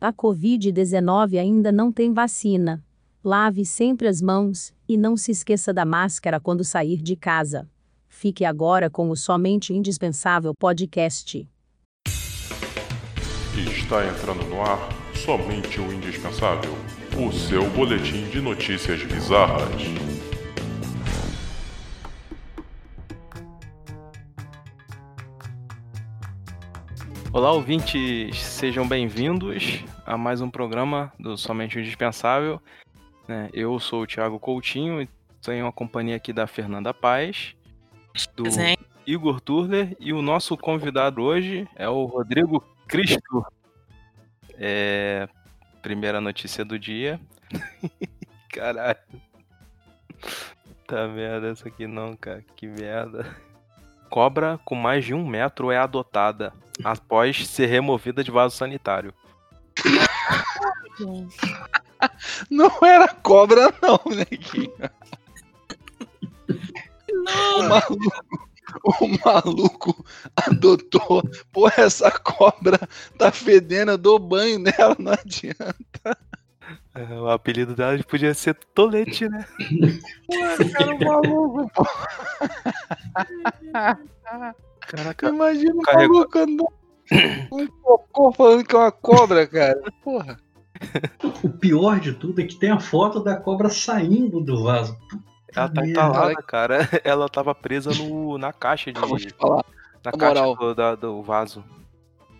A Covid-19 ainda não tem vacina. Lave sempre as mãos e não se esqueça da máscara quando sair de casa. Fique agora com o Somente Indispensável Podcast. Está entrando no ar Somente o Indispensável o seu boletim de notícias bizarras. Olá, ouvintes, sejam bem-vindos a mais um programa do Somente o Indispensável. né? Eu sou o Thiago Coutinho e tenho a companhia aqui da Fernanda Paz, do Presente. Igor Turler e o nosso convidado hoje é o Rodrigo Cristo. É, Primeira notícia do dia. Caralho. Tá merda essa aqui não, cara. Que merda. Cobra com mais de um metro é adotada após ser removida de vaso sanitário. Não era cobra, não, neguinho. O Não, maluco, o maluco adotou. Pô, essa cobra tá fedendo, eu dou banho nela, não adianta. É, O apelido dela podia ser Tolete, né? Cara, o maluco, pô. Caraca. Imagina o maluco andando um cocô falando que é uma cobra, cara. Porra. O pior de tudo é que tem a foto da cobra saindo do vaso. Ela tá entalada, cara. Ela tava presa no, na caixa de. Vou te falar. Na na caixa do, da- do vaso.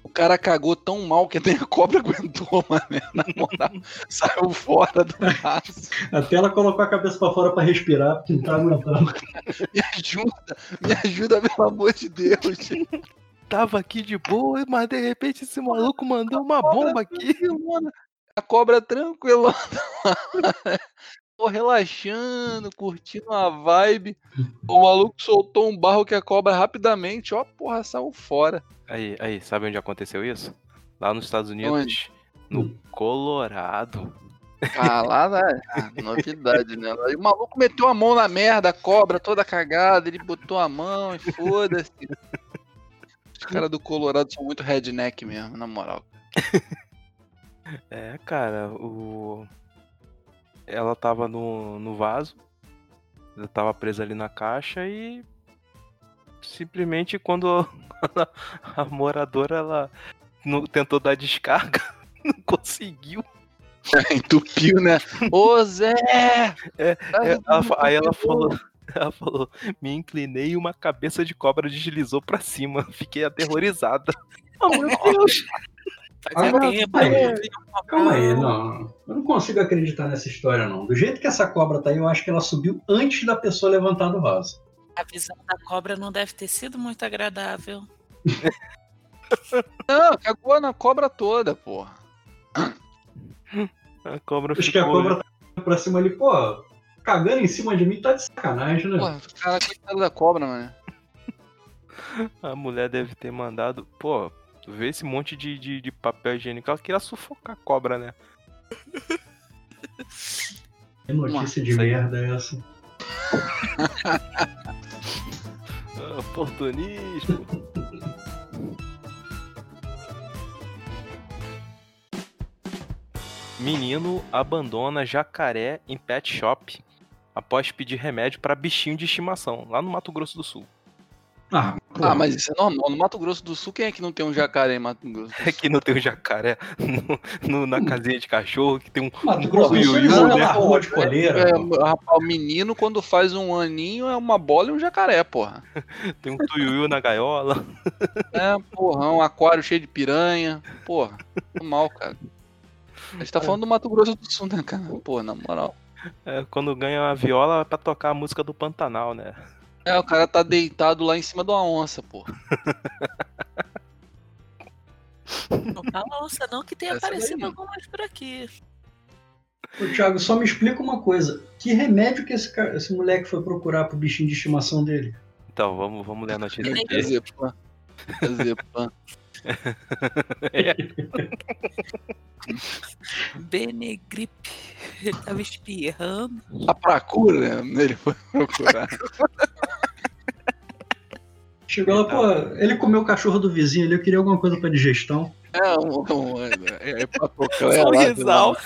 O cara cagou tão mal que até a cobra aguentou, mano. Na moral, saiu fora do vaso. Até ela colocou a cabeça pra fora pra respirar, porque não tá aguentando. Me ajuda, me ajuda, pelo amor de Deus. Tava aqui de boa, mas de repente esse maluco mandou uma bomba aqui. A cobra tranquila. Tô relaxando, curtindo a vibe. O maluco soltou um barro que a cobra rapidamente, ó, porra, saiu fora. Aí, aí, sabe onde aconteceu isso? Lá nos Estados Unidos. Onde? No Colorado. Ah, lá, né? Novidade, né? Aí o maluco meteu a mão na merda, a cobra toda cagada, ele botou a mão e foda-se. Caras do Colorado são muito redneck mesmo, na moral. É, cara, o. Ela tava no, no vaso. Ela tava presa ali na caixa e. Simplesmente quando a, a moradora ela não- tentou dar descarga, não conseguiu. Entupiu, né? Ô Zé! É, É, um ela fa- aí ela falou, ela falou, me inclinei e uma cabeça de cobra deslizou pra cima. Fiquei aterrorizada. Oh meu Deus! fazia Ah, tempo. Calma aí, cobra. não. Eu não consigo acreditar nessa história, não. Do jeito que essa cobra tá aí, eu acho que ela subiu antes da pessoa levantar do vaso. A visão da cobra não deve ter sido muito agradável. Não, cagou na cobra toda, porra. A cobra Acho que a ficou. cobra tá pra cima ali, pô, cagando em cima de mim tá de sacanagem, né? Porra, cara, coitado da cobra, mano. A mulher deve ter mandado. Pô, tu vê esse monte de, de, de papel higiênico. Ela queria sufocar a cobra, né? Que notícia de Isso aí. merda é essa? Oportunismo. Menino abandona jacaré em pet shop após pedir remédio pra bichinho de estimação, lá no Mato Grosso do Sul. Ah, Ah, mas isso é normal. No Mato Grosso do Sul, quem é que não tem um jacaré em Mato Grosso? do É que não tem um jacaré no- no- na casinha de cachorro, que tem um. Mato Grosso do Sul, tuiuiu, ele né? uma rua de coleira. É, pô. rapaz, o menino, quando faz um aninho, é uma bola e um jacaré, porra. Tem um tuiuiu na gaiola. É, porra, um aquário cheio de piranha. Porra, normal, cara. A gente tá falando do Mato Grosso do Sul, né, cara? Pô, na moral. É, quando ganha a viola é pra tocar a música do Pantanal, né? É, o cara tá deitado lá em cima de uma onça, porra. Não fala onça não, que tem Essa aparecido daí. algumas por aqui. Ô, Thiago, só me explica uma coisa. Que remédio que esse, cara- esse moleque foi procurar pro bichinho de estimação dele? Então, vamos, vamos ler a notícia Nem aqui. É Zepan. É Zepan. Benegripe. Ele tava espirrando. A procura, né? Ele foi procurar. Chegou lá, pô, ele comeu o cachorro do vizinho ali, eu queria alguma coisa pra digestão. É um. um é, é Patroclé Só um lá, risal.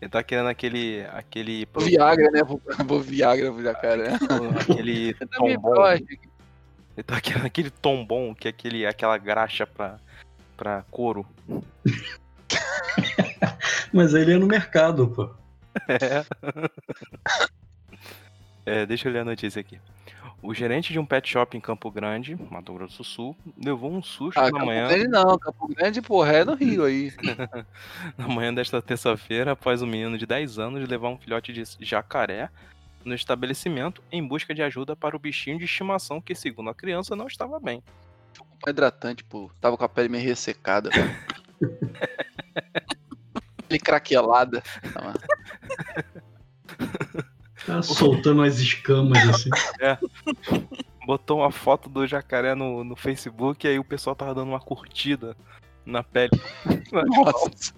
Ele tá querendo aquele. aquele. Viagra, né? Vou, vou Viagra pro jacaré. aquele tombom. gosto. Ele tá aquele tombom, que é aquele, aquela graxa pra, pra couro. Mas ele é no mercado, pô. É, deixa eu ler a notícia aqui. O gerente de um pet shop em Campo Grande, Mato Grosso do Sul, levou um susto Ah, na Campo manhã. Grande não, Campo Grande, porra, é no Rio aí. na manhã desta terça-feira, após um menino de 10 anos levar um filhote de jacaré no estabelecimento em busca de ajuda para o bichinho de estimação que, segundo a criança, não estava bem. Um hidratante, pô. Tava com a pele meio ressecada. pele craquelada. Tava- Tá soltando as escamas assim. Botou uma foto do jacaré no, no Facebook e aí o pessoal tava dando uma curtida na pele. Nossa.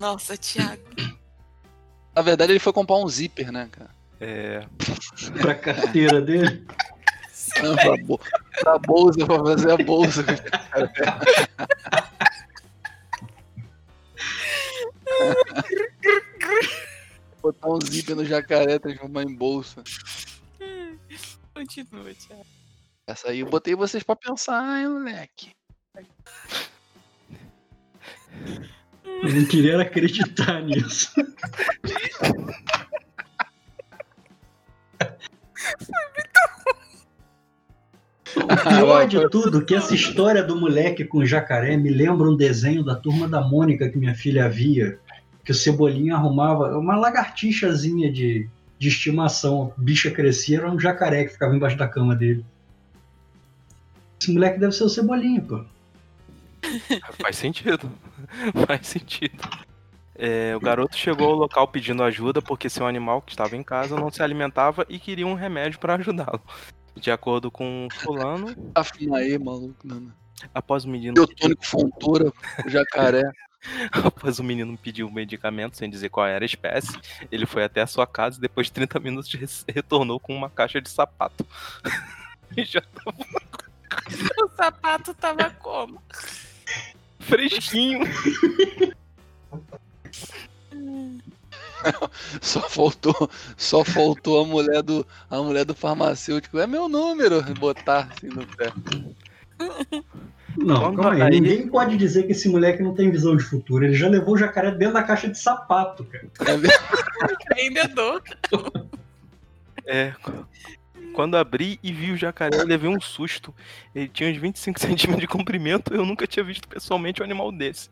Nossa, Thiago. Na verdade, ele foi comprar um zíper, né, cara? É, Pra carteira dele. Não, pra, bo- pra bolsa, pra fazer a bolsa. Botar um zíper no jacaré, transformar em bolsa. Continua, Thiago. Essa aí eu botei vocês pra pensar, hein, moleque. Eu não queria acreditar nisso. O pior de tudo que essa história do moleque com jacaré me lembra um desenho da turma da Mônica que minha filha via, que o Cebolinha arrumava uma lagartixazinha de, de estimação. A bicha crescia, era um jacaré que ficava embaixo da cama dele. Esse moleque deve ser o Cebolinha, pô. faz sentido. faz sentido. É, o garoto chegou ao local pedindo ajuda porque seu animal que estava em casa não se alimentava e queria um remédio para ajudá-lo. De acordo com fulano, Afina aí, maluco. Não. após o menino Teotônico Fontoura, o jacaré. Após o menino pedir o medicamento sem dizer qual era a espécie, ele foi até a sua casa e depois de 30 minutos re- retornou com uma caixa de sapato. E já tava O sapato tava como? fresquinho. Só faltou, só faltou a mulher do, a mulher do farmacêutico. É meu número. Botar assim no pé. Não, calma aí. aí- Ninguém pode dizer que esse moleque não tem visão de futuro. Ele já levou o jacaré dentro da caixa de sapato, cara. É verdade. Empreendedor. É, quando abri e vi o jacaré, eu levei um susto. Ele tinha uns 25 centímetros de comprimento, eu nunca tinha visto pessoalmente um animal desse.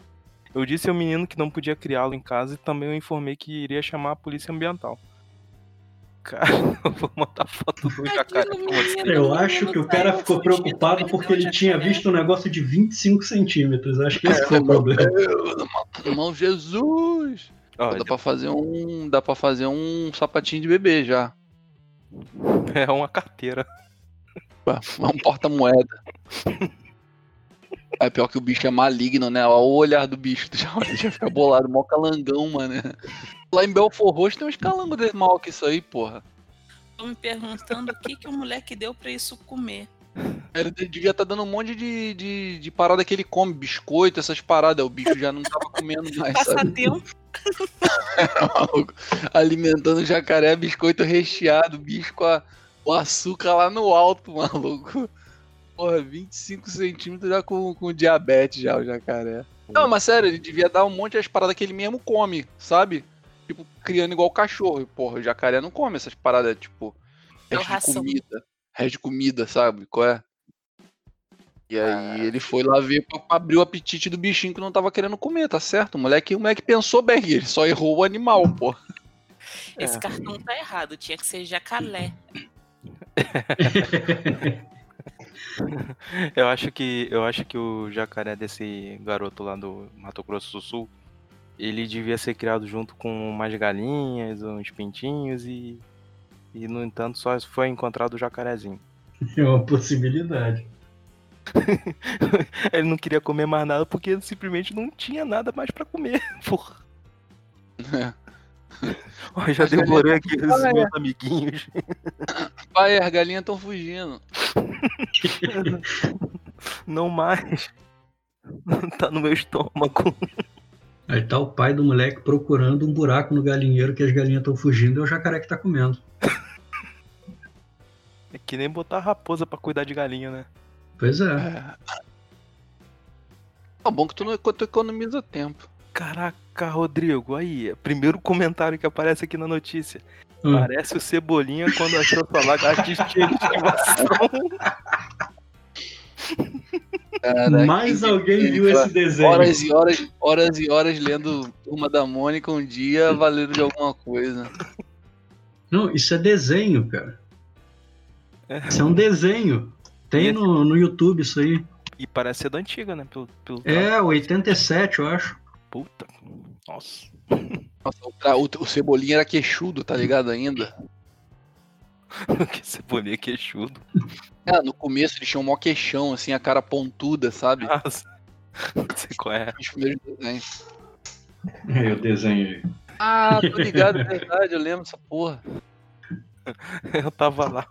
Eu disse ao menino que não podia criá-lo em casa e também eu informei que iria chamar a polícia ambiental. Cara, eu vou mandar foto do jacaré pra você. Eu o acho que o cara ficou preocupado porque o ele tinha visto um negócio de 25 centímetros. Acho que esse foi o problema. Irmão Jesus. Dá pra fazer um, dá para fazer um sapatinho de bebê já. é uma carteira. É um porta-moeda. É pior que o bicho é maligno, né? Olha o olhar do bicho, tu já, já fica bolado, mó calangão, mano. Lá em Belfor Roxo tem uns calangos desse mal que isso aí, porra. Tô me perguntando o que, que o moleque deu pra isso comer. Ele devia estar dando um monte de, de, de parada que ele come, biscoito, essas paradas. O bicho já não tava comendo mais? Passatempo. Maluco, Alimentando jacaré, biscoito recheado, bicho com a- o açúcar lá no alto, maluco. Porra, 25 centímetros já com, com diabetes já, o jacaré. Não, mas sério, ele devia dar um monte das paradas que ele mesmo come, sabe? Tipo, criando igual cachorro. Porra, o jacaré não come essas paradas, tipo, É resto de comida. Resto de comida, sabe? Qual é? E aí Ah. ele foi lá ver pra pra abrir o apetite do bichinho que não tava querendo comer, tá certo? O moleque, o moleque pensou bem, ele só errou o animal, pô. Esse É. cartão tá errado, tinha que ser jacalé. Eu acho que eu acho que o jacaré desse garoto lá do Mato Grosso do Sul, ele devia ser criado junto com umas galinhas, uns pintinhos e e no entanto só foi encontrado o jacarezinho. É uma possibilidade. Ele não queria comer mais nada porque ele simplesmente não tinha nada mais pra comer. Porra. Ó, já As devorei aqui os Ah, é. meus amiguinhos. Pai, as galinhas estão fugindo. Não mais. tá no meu estômago. Aí tá o pai do moleque procurando um buraco no galinheiro que as galinhas estão fugindo e é o jacaré que tá comendo. É que nem botar raposa pra cuidar de galinha, né? Pois é. É. Tá bom que tu, não, tu economiza tempo. Caraca, Rodrigo, aí, primeiro comentário que aparece aqui na notícia. Hum. Parece o Cebolinha quando achou sua lagartixa de estimação. Caraca, Mais alguém viu esse desenho. Horas e horas, horas e horas lendo Turma da Mônica um dia valendo de alguma coisa. Não, isso é desenho, cara. É. Isso é um desenho. Tem E- no, no YouTube isso aí. E parece ser da antiga, né? Pelo, pelo É, 87, eu acho. Puta. Nossa. Nossa, o, tra- o, Cebolinha era queixudo, tá ligado ainda? que Cebolinha queixudo. Cara, no começo ele tinha um mó queixão, assim, a cara pontuda, sabe? Nossa. Não sei qual é. Os primeiros desenhos. É, o desenho aí. Ah, tô ligado, é verdade, eu lembro dessa porra. Eu tava lá.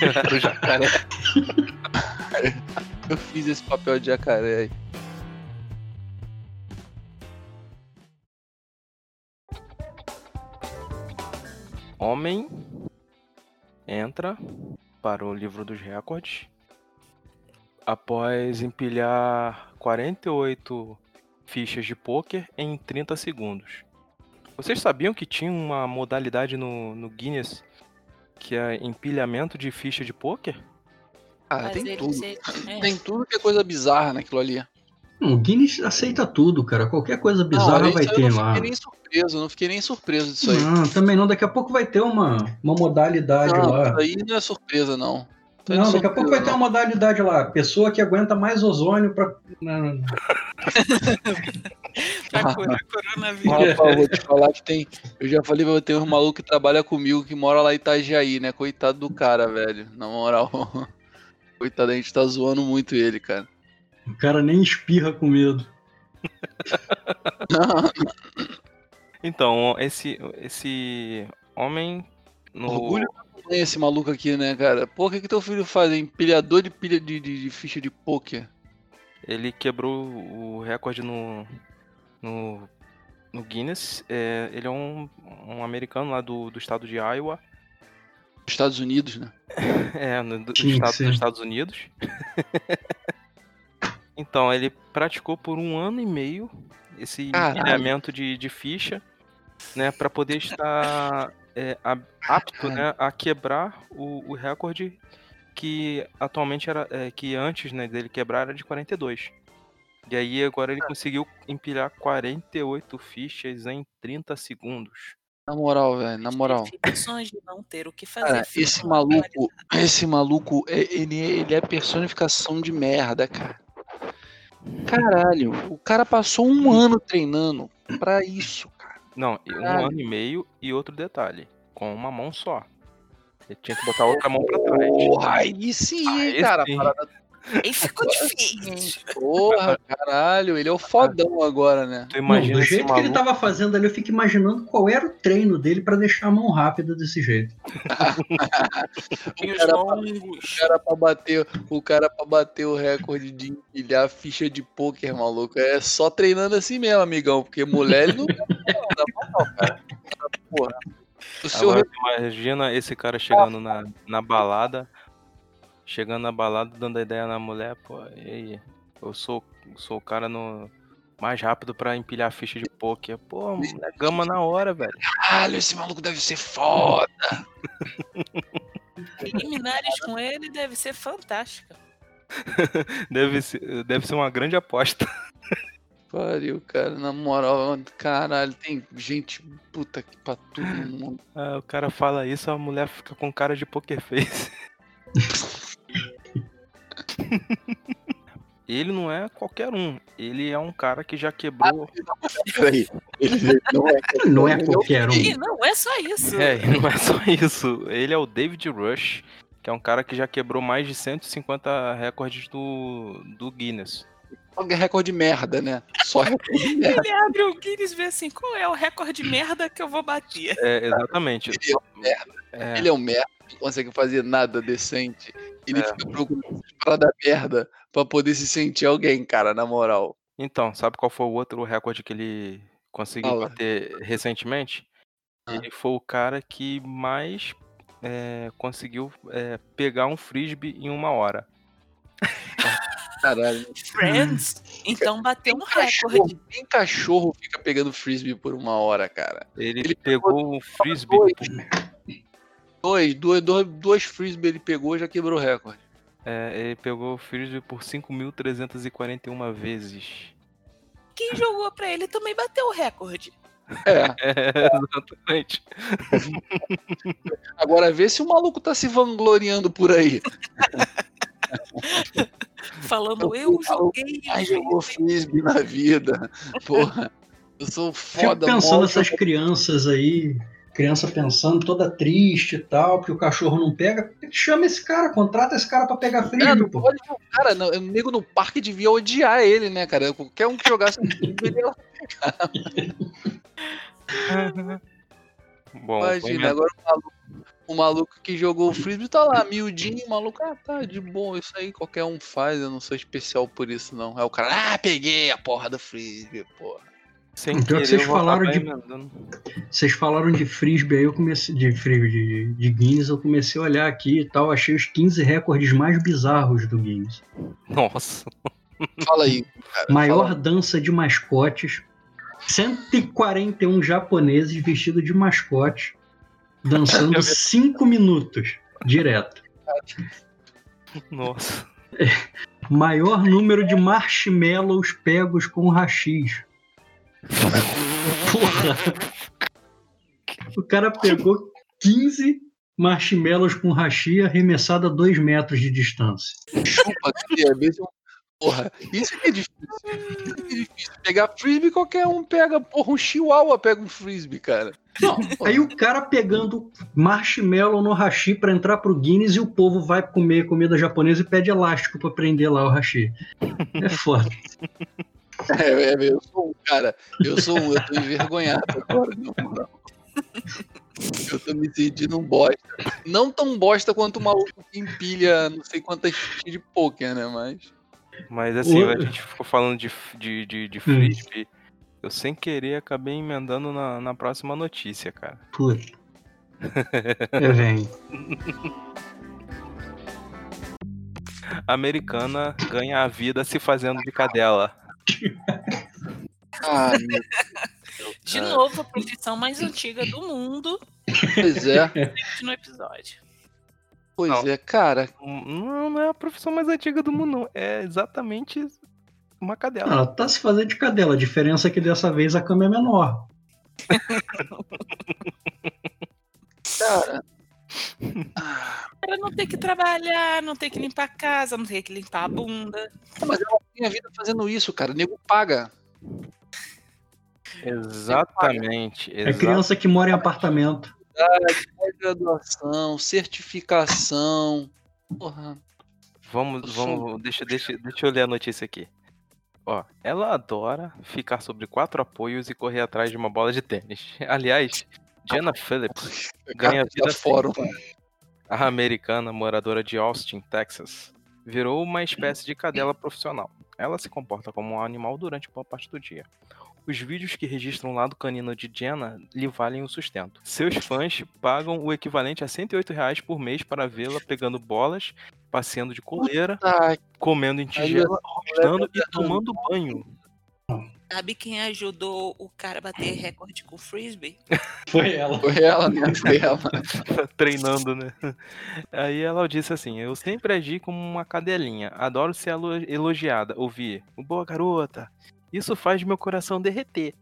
Eu era o jacaré. Eu fiz esse papel de jacaré aí. Homem entra para o livro dos recordes após empilhar 48 fichas de pôquer em 30 segundos. Vocês sabiam que tinha uma modalidade no, no Guinness que é empilhamento de ficha de pôquer? Ah, Mas tem tudo. ele- é. Tem tudo que é coisa bizarra naquilo ali. Não, o Guinness aceita tudo, cara. Qualquer coisa bizarra não, vai isso eu ter não lá. fiquei nem surpreso, eu não fiquei nem surpreso disso aí. Não, também não. Daqui a pouco vai ter uma, uma modalidade Não, lá. isso aí não é surpresa, não. Tô Não, daqui a pouco vai ter surpresa, uma modalidade lá. Pessoa que aguenta mais ozônio pra. Não, Pra curar não. coronavírus. Rapaz, eu vou te falar que tem. Eu já falei, vai ter um maluco que trabalha comigo que mora lá em Itajaí, né? Coitado do cara, velho. Na moral. Coitado, a gente tá zoando muito ele, cara. O cara nem espirra com medo. Então, esse, esse homem no Orgulho mãe esse maluco aqui, né, cara? Pô, o que, que teu filho faz? É empilhador de pilha de, de- de ficha de pôquer. Ele quebrou o recorde no, no, no Guinness. É, ele é um, um americano lá do, do estado de Iowa. Estados Unidos, né? É, no, do estado dos Estados Unidos. então, ele praticou por um ano e meio esse empilhamento de, de ficha, né, para poder estar é, apto, né, a quebrar o, o recorde que atualmente era, é, que antes, né, dele quebrar era de 42. E aí agora ele conseguiu empilhar 48 fichas em 30 segundos. Na moral, velho, na moral. De não ter o que fazer. Cara, esse maluco, esse maluco, é- ele, é- ele é personificação de merda, cara. Caralho, o cara passou um ano treinando pra isso, cara. Não, e um Caralho. ano e meio e outro detalhe, com uma mão só. Ele tinha que botar outra mão pra trás. Porra, aí sim, cara. sim. Parada... Aí ficou difícil. Porra, caralho, ele é o fodão agora, né? Tu Não, imagina do esse jeito que ele maluco. tava fazendo ali, eu fico imaginando qual era o treino dele pra deixar a mão rápida desse jeito. Os cara- longos. O cara pra bater, o cara pra bater o recorde de empilhar ficha de pôquer, maluco. É só treinando assim mesmo, amigão. Porque mulher ele não não dá moral, cara. Porra. O Agora, imagina esse cara chegando na, na balada, chegando na balada, dando a ideia na mulher, pô, e aí? Eu sou, sou o cara no mais rápido pra empilhar ficha de poker. Pô, mulher gama na hora, velho. caralho, esse maluco deve ser foda. Preliminares com ele deve ser fantástica. Deve ser, deve ser uma grande aposta. Pariu, cara, na moral, caralho, tem gente puta que pra todo mundo. Ah, o cara fala isso, a mulher fica com cara de poker face. Ele não é qualquer um. Ele é um cara que já quebrou. Peraí, ele não é. Não é qualquer um. E não é só isso. É, não é só isso. Ele é o David Rush, que é um cara que já quebrou mais de 150 recordes do, do Guinness. Recorde de merda, né? Só recorde de merda. Ele abre o Guinness e vê assim, qual é o recorde de merda que eu vou bater? É, exatamente. Ele é um merda. É, Ele é um merda, não consegue fazer nada decente. Ele É. fica procurando parada merda pra poder se sentir alguém, cara, na moral. Então, sabe qual foi o outro recorde que ele conseguiu Fala. bater recentemente? Ah. Ele foi o cara que mais é, conseguiu é, pegar um frisbee em uma hora. Caralho. Friends, então bateu um Cachorro, recorde. nem cachorro fica pegando frisbee por uma hora, cara. Ele, Ele pegou um frisbee. dois. Dois, dois, dois, dois frisbee ele pegou e já quebrou o recorde. É, ele pegou o frisbee por 5.341 vezes. Quem jogou pra ele também bateu o recorde. É. É, exatamente. Agora vê se o maluco tá se vangloriando por aí. Falando, Eu- eu joguei. Ai, jogou frisbee na vida. Porra. Eu sou Fico foda, pensando mó nessas crianças aí, criança pensando, toda triste e tal, porque o cachorro não pega. Chama esse cara, contrata esse cara pra pegar É, frisbee, não pô. pode, cara, não, o nego no parque devia odiar ele, né, cara? Qualquer um que jogasse frisbee, ele ia Bom, foi Imagina, agora o maluco, o maluco que jogou o frisbee tá lá, miudinho, o maluco, ah, tá, de bom, isso aí qualquer um faz, eu não sou especial por isso, não. Aí o cara, ah, peguei a porra do frisbee, porra. sem querer, vocês falaram de-. Vocês falaram de frisbee aí, eu comecei. De frisbee, de, de Guinness, eu comecei a olhar aqui e tal, achei os 15 recordes mais bizarros do Guinness. Nossa. Fala aí, cara. Maior fala. dança de mascotes. 141 japoneses vestidos de mascote dançando 5 minutos direto. Nossa. Maior número de marshmallows pegos com rachis. Porra. O cara pegou 15 marshmallows com rachi arremessado a 2 metros de distância. Chupa, que é mesmo. Porra, isso que é difícil. Isso que é difícil. Pegar frisbee, qualquer um pega. Porra, um chihuahua pega um frisbee, cara. Não, aí o cara pegando marshmallow no hashi pra entrar pro Guinness e o povo vai comer comida japonesa e pede elástico pra prender lá o hashi. É foda. É, é, eu sou um cara. Eu sou um, eu tô envergonhado agora, na moral. Eu tô me sentindo um bosta. Não tão bosta quanto o maluco que empilha não sei quantas de poker, né? Mas. Mas assim, O- a gente ficou falando de, de, de, de frisbee. Eu sem querer acabei emendando na, na próxima notícia, cara. Puta. É, vem. A americana ganha a vida se fazendo de cadela. Ah, meu De novo, a profissão mais antiga do mundo Pois é, no episódio. Pois Não. é, cara. Não, não é a profissão mais antiga do mundo, não. É exatamente uma cadela. Ela tá se fazendo de cadela. A diferença é que dessa vez a cama é menor. Cara. Para não ter que trabalhar, não ter que limpar a casa, não ter que limpar a bunda. mas ela tem a vida fazendo isso, cara. O nego paga. Exatamente. É criança que mora em apartamento. Graduação, certificação. Porra. Vamos, vamos, deixa, deixa, deixa eu ler a notícia aqui. Ó, ela adora ficar sobre quatro apoios e correr atrás de uma bola de tênis. Aliás, Jenna Phillips ganha vida tá fórum. assim. A americana, moradora de Austin, Texas, virou uma espécie de cadela profissional. Ela se comporta como um animal durante boa parte do dia. Os vídeos que registram o lado canino de Jenna lhe valem o sustento. Seus fãs pagam o equivalente a 108 reais por mês para vê-la pegando bolas, passeando de coleira, Tá, comendo em tigela, rostando e tomando banho. Sabe quem ajudou o cara a bater recorde com frisbee? Foi ela. foi ela, né? Foi ela. treinando, né? Aí ela disse assim: Eu sempre agi como uma cadelinha, adoro ser elo- elogiada, ouvir, boa garota, isso faz meu coração derreter.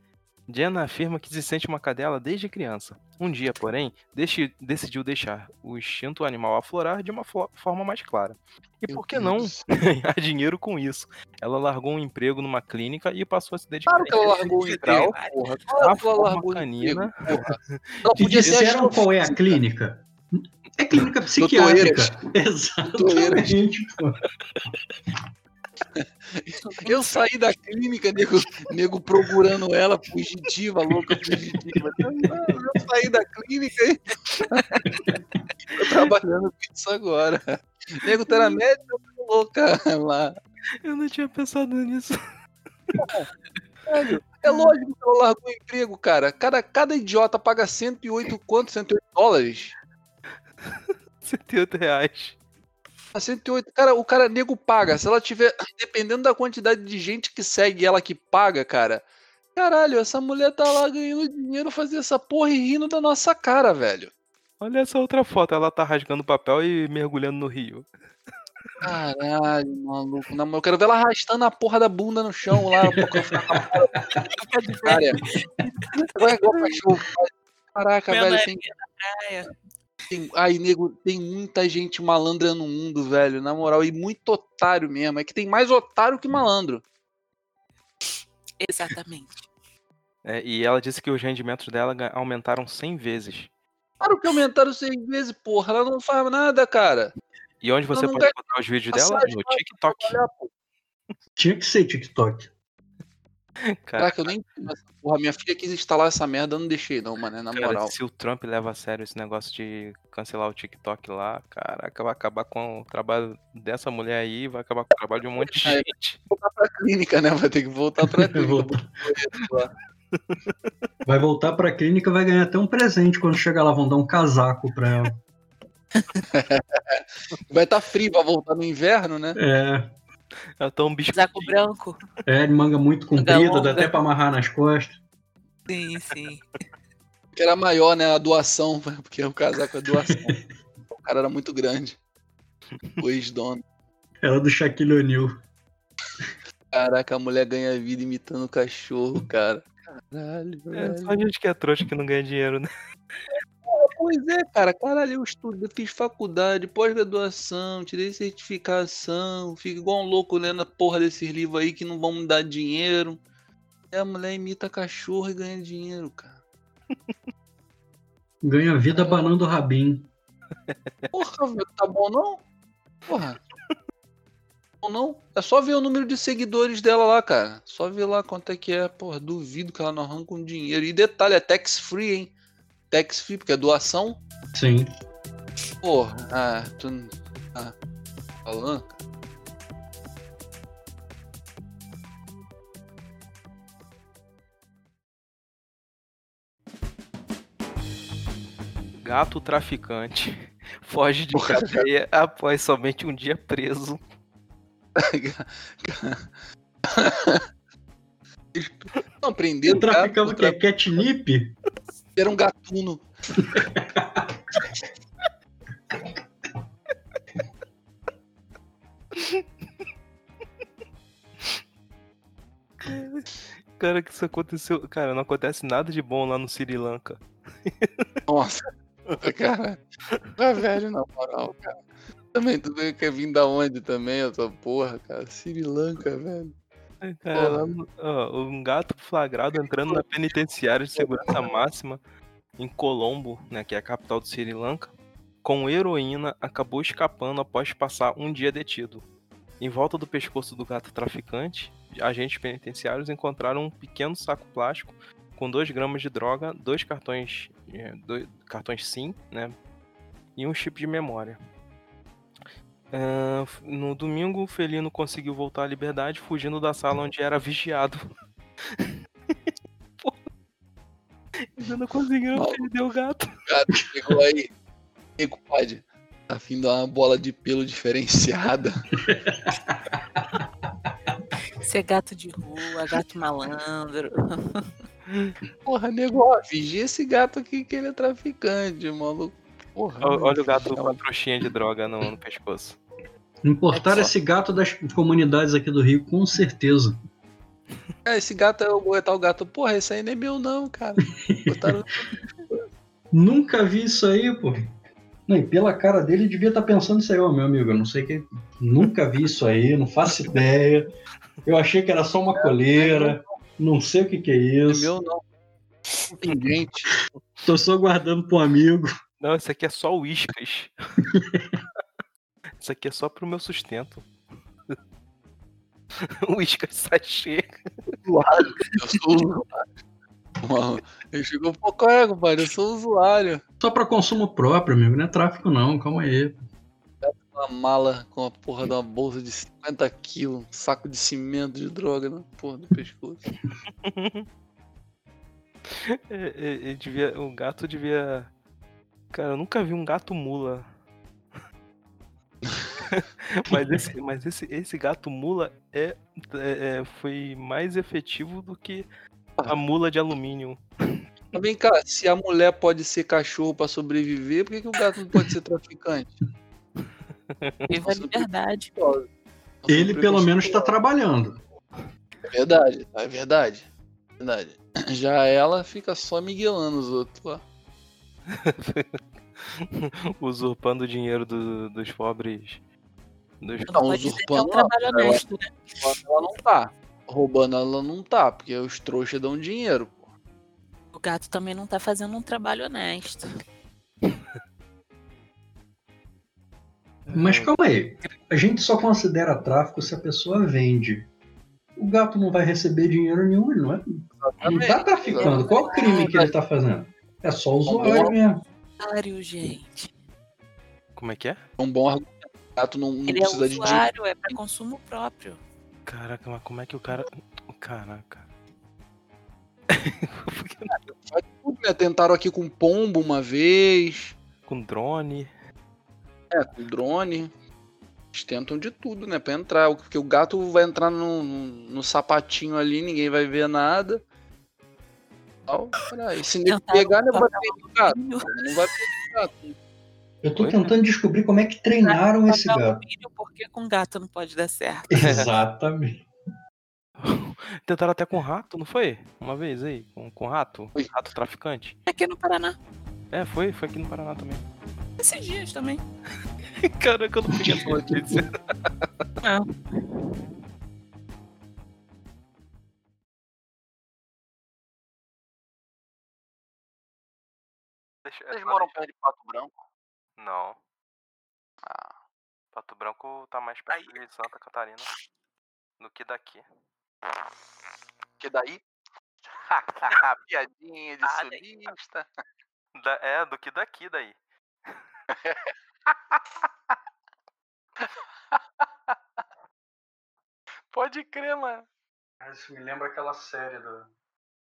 Jenna afirma que se sente uma cadela desde criança. Um dia, porém, deci- decidiu deixar o instinto animal aflorar de uma fo- forma mais clara. E por que não ganhar dinheiro com isso? Ela largou um emprego numa clínica e passou a se dedicar Claro que ela largou emprego, porra. a Claro que ela forma largou o canina. emprego, porra. Te podia ser disseram qual é a clínica? É clínica Doutoreiras. psiquiátrica. Exatamente. pô. Eu saí da clínica, nego, nego procurando ela, fugitiva, louca, fugitiva. Eu, eu saí da clínica e tô trabalhando com isso agora. Nego tá na médica, louca lá. Eu não tinha pensado nisso. Velho, é lógico que ela largou o emprego, cara. Cada, cada idiota paga 108 quanto? 108 dólares? 108 reais. Ah, 108. Cara, o cara nego paga. Se ela tiver. Dependendo da quantidade de gente que segue ela que paga, cara. Caralho, essa mulher tá lá ganhando dinheiro fazer essa porra e rindo da nossa cara, velho. Olha essa outra foto, ela tá rasgando papel e mergulhando no rio. Caralho, maluco. Moral, Eu quero ver ela arrastando a porra da bunda no chão lá. Cara, Agora é igual cachorro. Caraca, velho. Tem. Tem, ai, nego, tem muita gente malandra no mundo, velho. Na moral, e muito otário mesmo. É que tem mais otário que malandro. Exatamente. É, e ela disse que os rendimentos dela aumentaram 100 vezes. Claro que aumentaram seis vezes, porra. Ela não faz nada, cara. E onde você pode encontrar os vídeos dela? No TikTok. Tinha que ser TikTok. Cara, Caraca, eu nem. Porra, minha filha quis instalar essa merda, eu não deixei, não, mano. Na cara, moral. se o Trump leva a sério esse negócio de cancelar o TikTok lá, caraca, vai acabar com o trabalho dessa mulher aí, vai acabar com o trabalho de um monte de É. gente. voltar pra clínica, né? Vai ter que voltar pra clínica. Vai voltar pra clínica vai ganhar até um presente quando chegar lá. Vão dar um casaco pra ela. Vai estar frio pra voltar no inverno, né? É, Ela tá um bicho. Casaco branco. é de manga muito Manga comprida, dá até pra amarrar nas costas. Sim, sim. Que era maior, né? A doação, porque o casaco é doação. o cara era muito grande. O ex-dono. Era do Shaquille O'Neal. Caraca, a mulher ganha vida imitando o cachorro, cara. Caralho, É velho. só gente que é trouxa que não ganha dinheiro, né? Pois é, cara. Caralho, eu estudo, eu fiz faculdade, pós-graduação, tirei certificação, fico igual um louco lendo a porra desses livros aí que não vão me dar dinheiro. E a mulher imita cachorro e ganha dinheiro, cara. Ganha vida banando o rabinho. Porra, velho, tá bom não? Porra. Bom não? É só ver o número de seguidores dela lá, cara. Só ver lá quanto é que é. Porra, duvido que ela não arranca um dinheiro. E detalhe, é tax free, hein? Tax free, porque é doação. Sim. Porra, ah, tu não tá falando? cara? Gato traficante foge de cadeia após somente um dia preso. Não, prenderam Ele traficava o o cara, quê? Catnip? Era um gatuno. Cara, que isso aconteceu. Cara, não acontece nada de bom lá no Sri Lanka. Nossa. Cara, é velho na moral, cara. Também, tu quer vir da onde também, essa porra, cara? Sri Lanka, velho. No- ó, um gato flagrado entrando na penitenciária de segurança máxima em Colombo, né, que é a capital do Sri Lanka, com heroína, acabou escapando após passar um dia detido. Em volta do pescoço do gato traficante, agentes penitenciários encontraram um pequeno saco plástico com 2 gramas de droga, dois cartões, eh, dois cartões SIM, né, e um chip de memória. F- no domingo, o felino conseguiu voltar à liberdade, fugindo da sala onde era vigiado. Ainda não conseguiram perder o gato. O gato chegou aí. Nego, pode. Tá afim de dar uma bola de pelo diferenciada. Você é gato de rua, gato malandro. Porra, nego, ó, vigia esse gato aqui que ele é traficante, maluco. Porra. Ó- Olha o gato Não. com a trouxinha de droga no, no pescoço. Importaram É esse gato das comunidades aqui do Rio, com certeza. É, esse gato é o o gato. Porra, esse aí não é meu, não, cara. Botaram... Nunca vi isso aí, pô. Não, e pela cara dele devia estar pensando isso aí, ó, meu amigo, eu não sei que. Nunca vi isso aí, não faço ideia. Eu achei que era só uma coleira. Não sei o que, que é Não é isso. meu, não. Tem gente. Tô só guardando pro amigo. Não, esse aqui é só uíscas. Isso aqui é só pro meu sustento. Uíscas sachê. usuário. Eu sou usuário. Ele chegou, pô, qual é, compadre? Eu sou usuário. Só pra consumo próprio, amigo. Não é tráfico, não. Calma aí. uma mala com a porra de uma bolsa de 50 quilos, um saco de cimento de droga na porra do pescoço. É, é, é, devia, o gato devia. Cara, eu nunca vi um gato mula. mas esse, mas esse, esse gato mula é, é- é- foi mais efetivo do que a mula de alumínio. Vem cá, se a mulher pode ser cachorro pra sobreviver, por que, que o gato não pode ser traficante? Viva a liberdade. Ele pelo menos tá trabalhando. É verdade, é verdade. Verdade. Já ela fica só miguelando os outros lá. Usurpando o dinheiro do- dos pobres. Dos... Não, dizer que é um usurpando Ela- honesto, né? Ela não tá. Roubando ela não tá, porque os trouxas dão dinheiro. pô. O gato também não tá fazendo um trabalho honesto. Mas calma aí. A gente só considera tráfico se a pessoa vende. O gato não vai receber dinheiro nenhum, ele não é? Não tá traficando. Qual o crime que ele tá fazendo? É só o usuário mesmo. Usuário, gente. Como é que é? É um bom argumento. O gato não, não Ele é precisa de dinheiro. usuário, é pra consumo próprio. Caraca, mas como é que o cara. Caraca. Tudo, né? Tentaram aqui com pombo uma vez. Com drone. É, com drone. Eles tentam de tudo, né? Pra entrar. Porque o gato vai entrar no, no, no sapatinho ali, ninguém vai ver nada. Tal, peraí. Se Tentaram pegar, não vai pegar gato. Não vai pegar gato. Eu tô Oi? tentando descobrir como é que treinaram esse Colocar gato. porque com gato não pode dar certo. Exatamente. Tentaram até com rato, não foi? Uma vez aí, com, com rato? Foi. Rato traficante. Aqui no Paraná. É, foi, foi aqui no Paraná também. Esses dias também. Caraca, eu não peguei essa notícia. Não. Vocês moram perto de Pato Branco? Não. Ah. Pato Branco tá mais perto de Santa Catarina do que daqui. Que daí? Piadinha de Ah, daí. sulista. Da- é, do que daqui daí. Pode crer, mano. Isso me lembra aquela série do.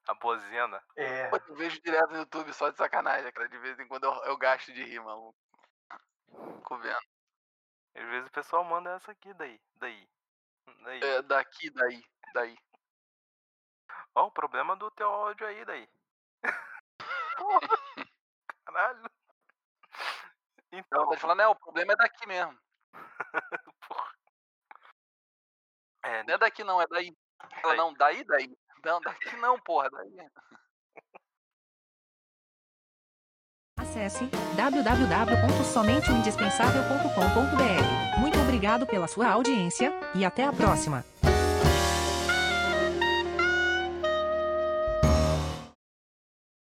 A bozena. É. Pô, eu vejo direto no YouTube só de sacanagem, cara. De vez em quando eu, eu gasto de rir, maluco. Fico vendo. Às vezes o pessoal manda essa aqui daí. Daí. Daí. É, daqui, daí, daí. Ó, o problema do teu áudio aí daí. Caralho. Ela Então, tá te falando, é, o problema é daqui mesmo. porra. É, Não é daqui não, é daí. Ela, Daí. não, daí, daí. Não, daqui não, porra, daí. Acesse www.somenteoindispensável.com.br. Muito obrigado pela sua audiência e até a próxima.